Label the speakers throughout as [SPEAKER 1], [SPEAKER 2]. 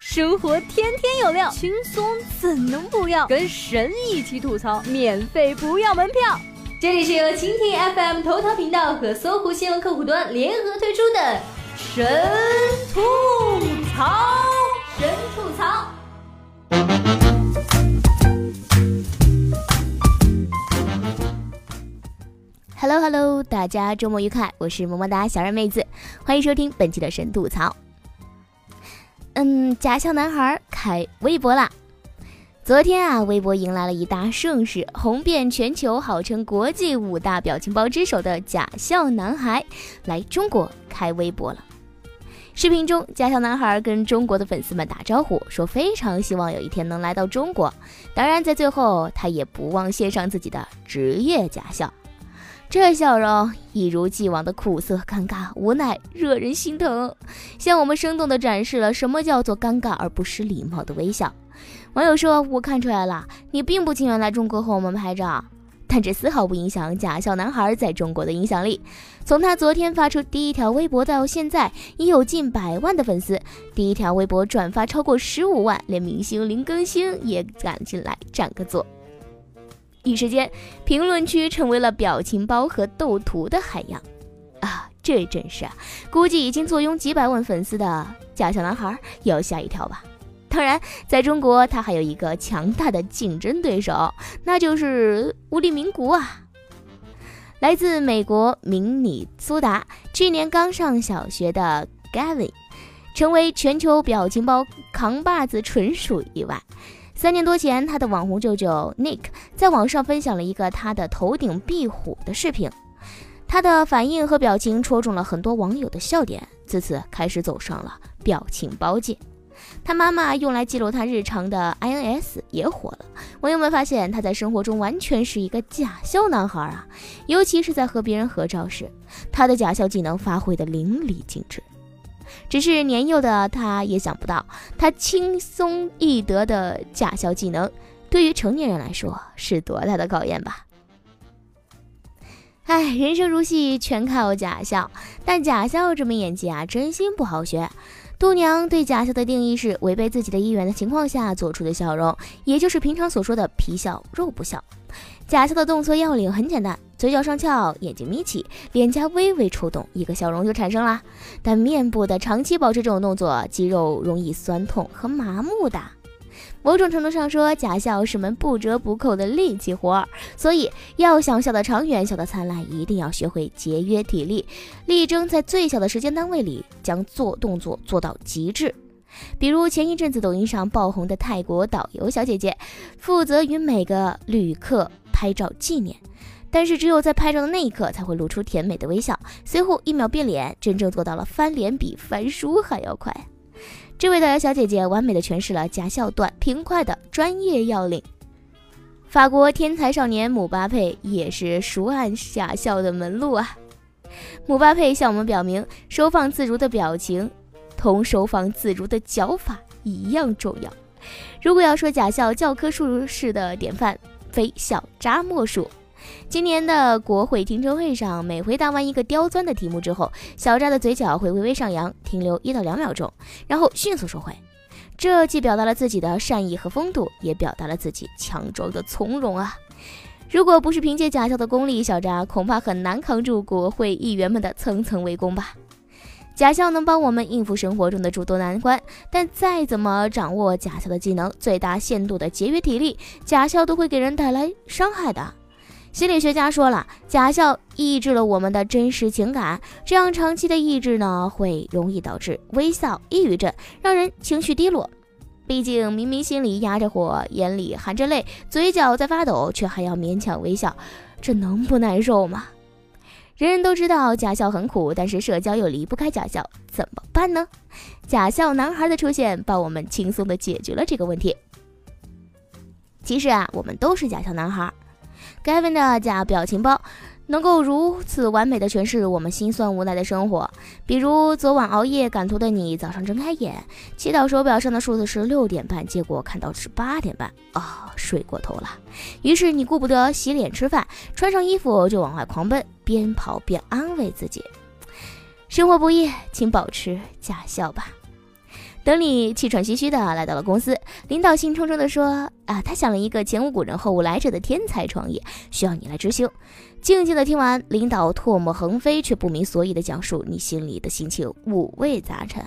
[SPEAKER 1] 生活天天有料，轻松怎能不要？跟神一起吐槽，免费不要门票。这里是由蜻蜓 FM 头条频道和搜狐新闻客户端联合推出的神吐槽，神吐槽。Hello Hello，大家周末愉快，我是么么哒小二妹子，欢迎收听本期的神吐槽。嗯，假笑男孩开微博啦！昨天啊，微博迎来了一大盛事，红遍全球，号称国际五大表情包之首的假笑男孩来中国开微博了。视频中，假笑男孩跟中国的粉丝们打招呼，说非常希望有一天能来到中国。当然，在最后，他也不忘献上自己的职业假笑。这笑容一如既往的苦涩、尴尬、无奈，惹人心疼，向我们生动地展示了什么叫做尴尬而不失礼貌的微笑。网友说：“我看出来了，你并不情愿来中国和我们拍照，但这丝毫不影响假笑男孩在中国的影响力。从他昨天发出第一条微博到现在，已有近百万的粉丝，第一条微博转发超过十五万，连明星林更新也赶进来占个座。”一时间，评论区成为了表情包和斗图的海洋啊！这阵势啊，估计已经坐拥几百万粉丝的假小男孩要吓一跳吧。当然，在中国，他还有一个强大的竞争对手，那就是无力名谷啊！来自美国明尼苏达，去年刚上小学的 Gavin，成为全球表情包扛把子，纯属意外。三年多前，他的网红舅舅 Nick 在网上分享了一个他的头顶壁虎的视频，他的反应和表情戳中了很多网友的笑点，自此开始走上了表情包界。他妈妈用来记录他日常的 INS 也火了，网友们发现他在生活中完全是一个假笑男孩啊，尤其是在和别人合照时，他的假笑技能发挥的淋漓尽致。只是年幼的他也想不到，他轻松易得的假笑技能，对于成年人来说是多大的考验吧。哎，人生如戏，全靠假笑。但假笑这门演技啊，真心不好学。度娘对假笑的定义是违背自己的意愿的情况下做出的笑容，也就是平常所说的皮笑肉不笑。假笑的动作要领很简单，嘴角上翘，眼睛眯起，脸颊微微抽动，一个笑容就产生了。但面部的长期保持这种动作，肌肉容易酸痛和麻木的。某种程度上说，假笑是门不折不扣的力气活儿，所以要想笑得长远、笑得灿烂，一定要学会节约体力，力争在最小的时间单位里将做动作做到极致。比如前一阵子抖音上爆红的泰国导游小姐姐，负责与每个旅客拍照纪念，但是只有在拍照的那一刻才会露出甜美的微笑，随后一秒变脸，真正做到了翻脸比翻书还要快。这位导游小姐姐完美的诠释了假笑短平快的专业要领。法国天才少年姆巴佩也是熟谙假笑的门路啊！姆巴佩向我们表明，收放自如的表情同收放自如的脚法一样重要。如果要说假笑教科书式的典范，非小扎莫属。今年的国会听证会上，每回答完一个刁钻的题目之后，小扎的嘴角会微微上扬，停留一到两秒钟，然后迅速收回。这既表达了自己的善意和风度，也表达了自己强壮的从容啊！如果不是凭借假笑的功力，小扎恐怕很难扛住国会议员们的层层围攻吧。假笑能帮我们应付生活中的诸多难关，但再怎么掌握假笑的技能，最大限度的节约体力，假笑都会给人带来伤害的。心理学家说了，假笑抑制了我们的真实情感，这样长期的抑制呢，会容易导致微笑抑郁症，让人情绪低落。毕竟明明心里压着火，眼里含着泪，嘴角在发抖，却还要勉强微笑，这能不难受吗？人人都知道假笑很苦，但是社交又离不开假笑，怎么办呢？假笑男孩的出现，帮我们轻松的解决了这个问题。其实啊，我们都是假笑男孩。Gavin 的假表情包能够如此完美的诠释我们心酸无奈的生活，比如昨晚熬夜赶图的你，早上睁开眼，祈祷手表上的数字是六点半，结果看到是八点半，啊，睡过头了。于是你顾不得洗脸吃饭，穿上衣服就往外狂奔，边跑边安慰自己：生活不易，请保持假笑吧。等你气喘吁吁的来到了公司，领导兴冲冲的说：“啊，他想了一个前无古人后无来者的天才创意，需要你来执行。”静静的听完，领导唾沫横飞却不明所以的讲述，你心里的心情五味杂陈。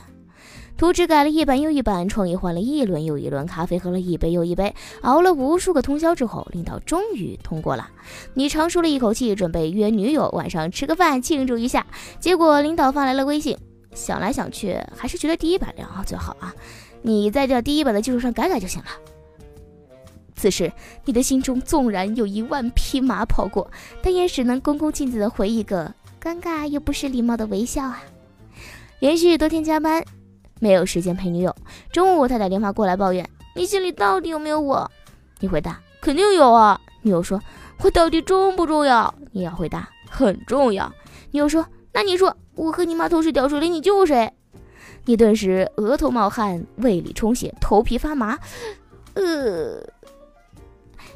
[SPEAKER 1] 图纸改了一版又一版，创意换了一轮又一轮，咖啡喝了一杯又一杯，熬了无数个通宵之后，领导终于通过了。你长舒了一口气，准备约女友晚上吃个饭庆祝一下，结果领导发来了微信。想来想去，还是觉得第一版良好最好啊！你在这第一版的基础上改改就行了。此时，你的心中纵然有一万匹马跑过，但也只能恭恭敬敬的回一个尴尬又不失礼貌的微笑啊！连续多天加班。没有时间陪女友。中午他打电话过来抱怨：“你心里到底有没有我？”你回答：“肯定有啊。”女友说：“我到底重不重要？”你要回答：“很重要。”女友说：“那你说我和你妈同时掉水里，你救谁？”你顿时额头冒汗，胃里充血，头皮发麻。呃，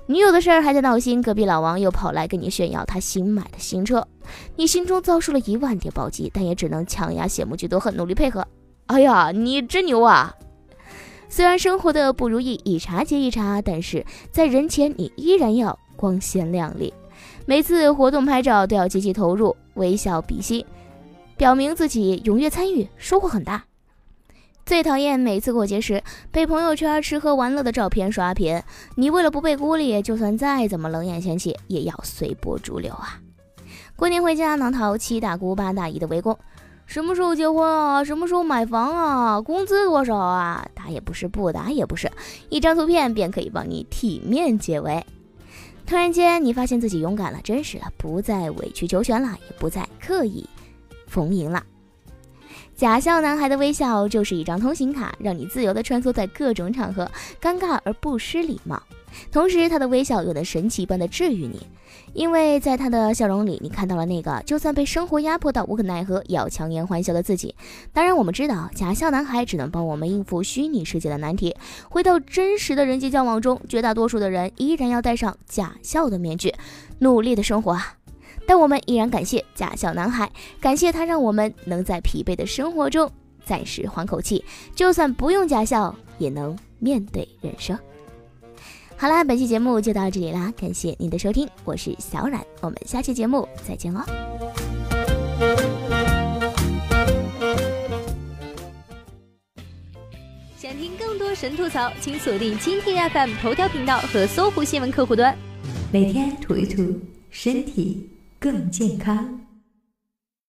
[SPEAKER 1] 女友的事儿还在闹心，隔壁老王又跑来跟你炫耀他新买的新车，你心中遭受了一万点暴击，但也只能强压羡慕嫉妒恨，努力配合。哎呀，你真牛啊！虽然生活的不如意一茬接一茬，但是在人前你依然要光鲜亮丽。每次活动拍照都要积极投入，微笑比心，表明自己踊跃参与，收获很大。最讨厌每次过节时被朋友圈吃喝玩乐的照片刷屏，你为了不被孤立，就算再怎么冷眼嫌弃，也要随波逐流啊！过年回家能逃七大姑八大姨的围攻。什么时候结婚啊？什么时候买房啊？工资多少啊？打也不是，不打也不是，一张图片便可以帮你体面解围。突然间，你发现自己勇敢了，真实了，不再委曲求全了，也不再刻意逢迎了。假笑男孩的微笑就是一张通行卡，让你自由地穿梭在各种场合，尴尬而不失礼貌。同时，他的微笑又能神奇般的治愈你，因为在他的笑容里，你看到了那个就算被生活压迫到无可奈何，也要强颜欢笑的自己。当然，我们知道假笑男孩只能帮我们应付虚拟世界的难题，回到真实的人际交往中，绝大多数的人依然要戴上假笑的面具，努力的生活啊。但我们依然感谢假笑男孩，感谢他让我们能在疲惫的生活中暂时缓口气，就算不用假笑，也能面对人生。好啦，本期节目就到这里啦，感谢您的收听，我是小冉，我们下期节目再见哦。
[SPEAKER 2] 想听更多神吐槽，请锁定蜻蜓 FM 头条频道和搜狐新闻客户端，每天吐一吐，身体更健康。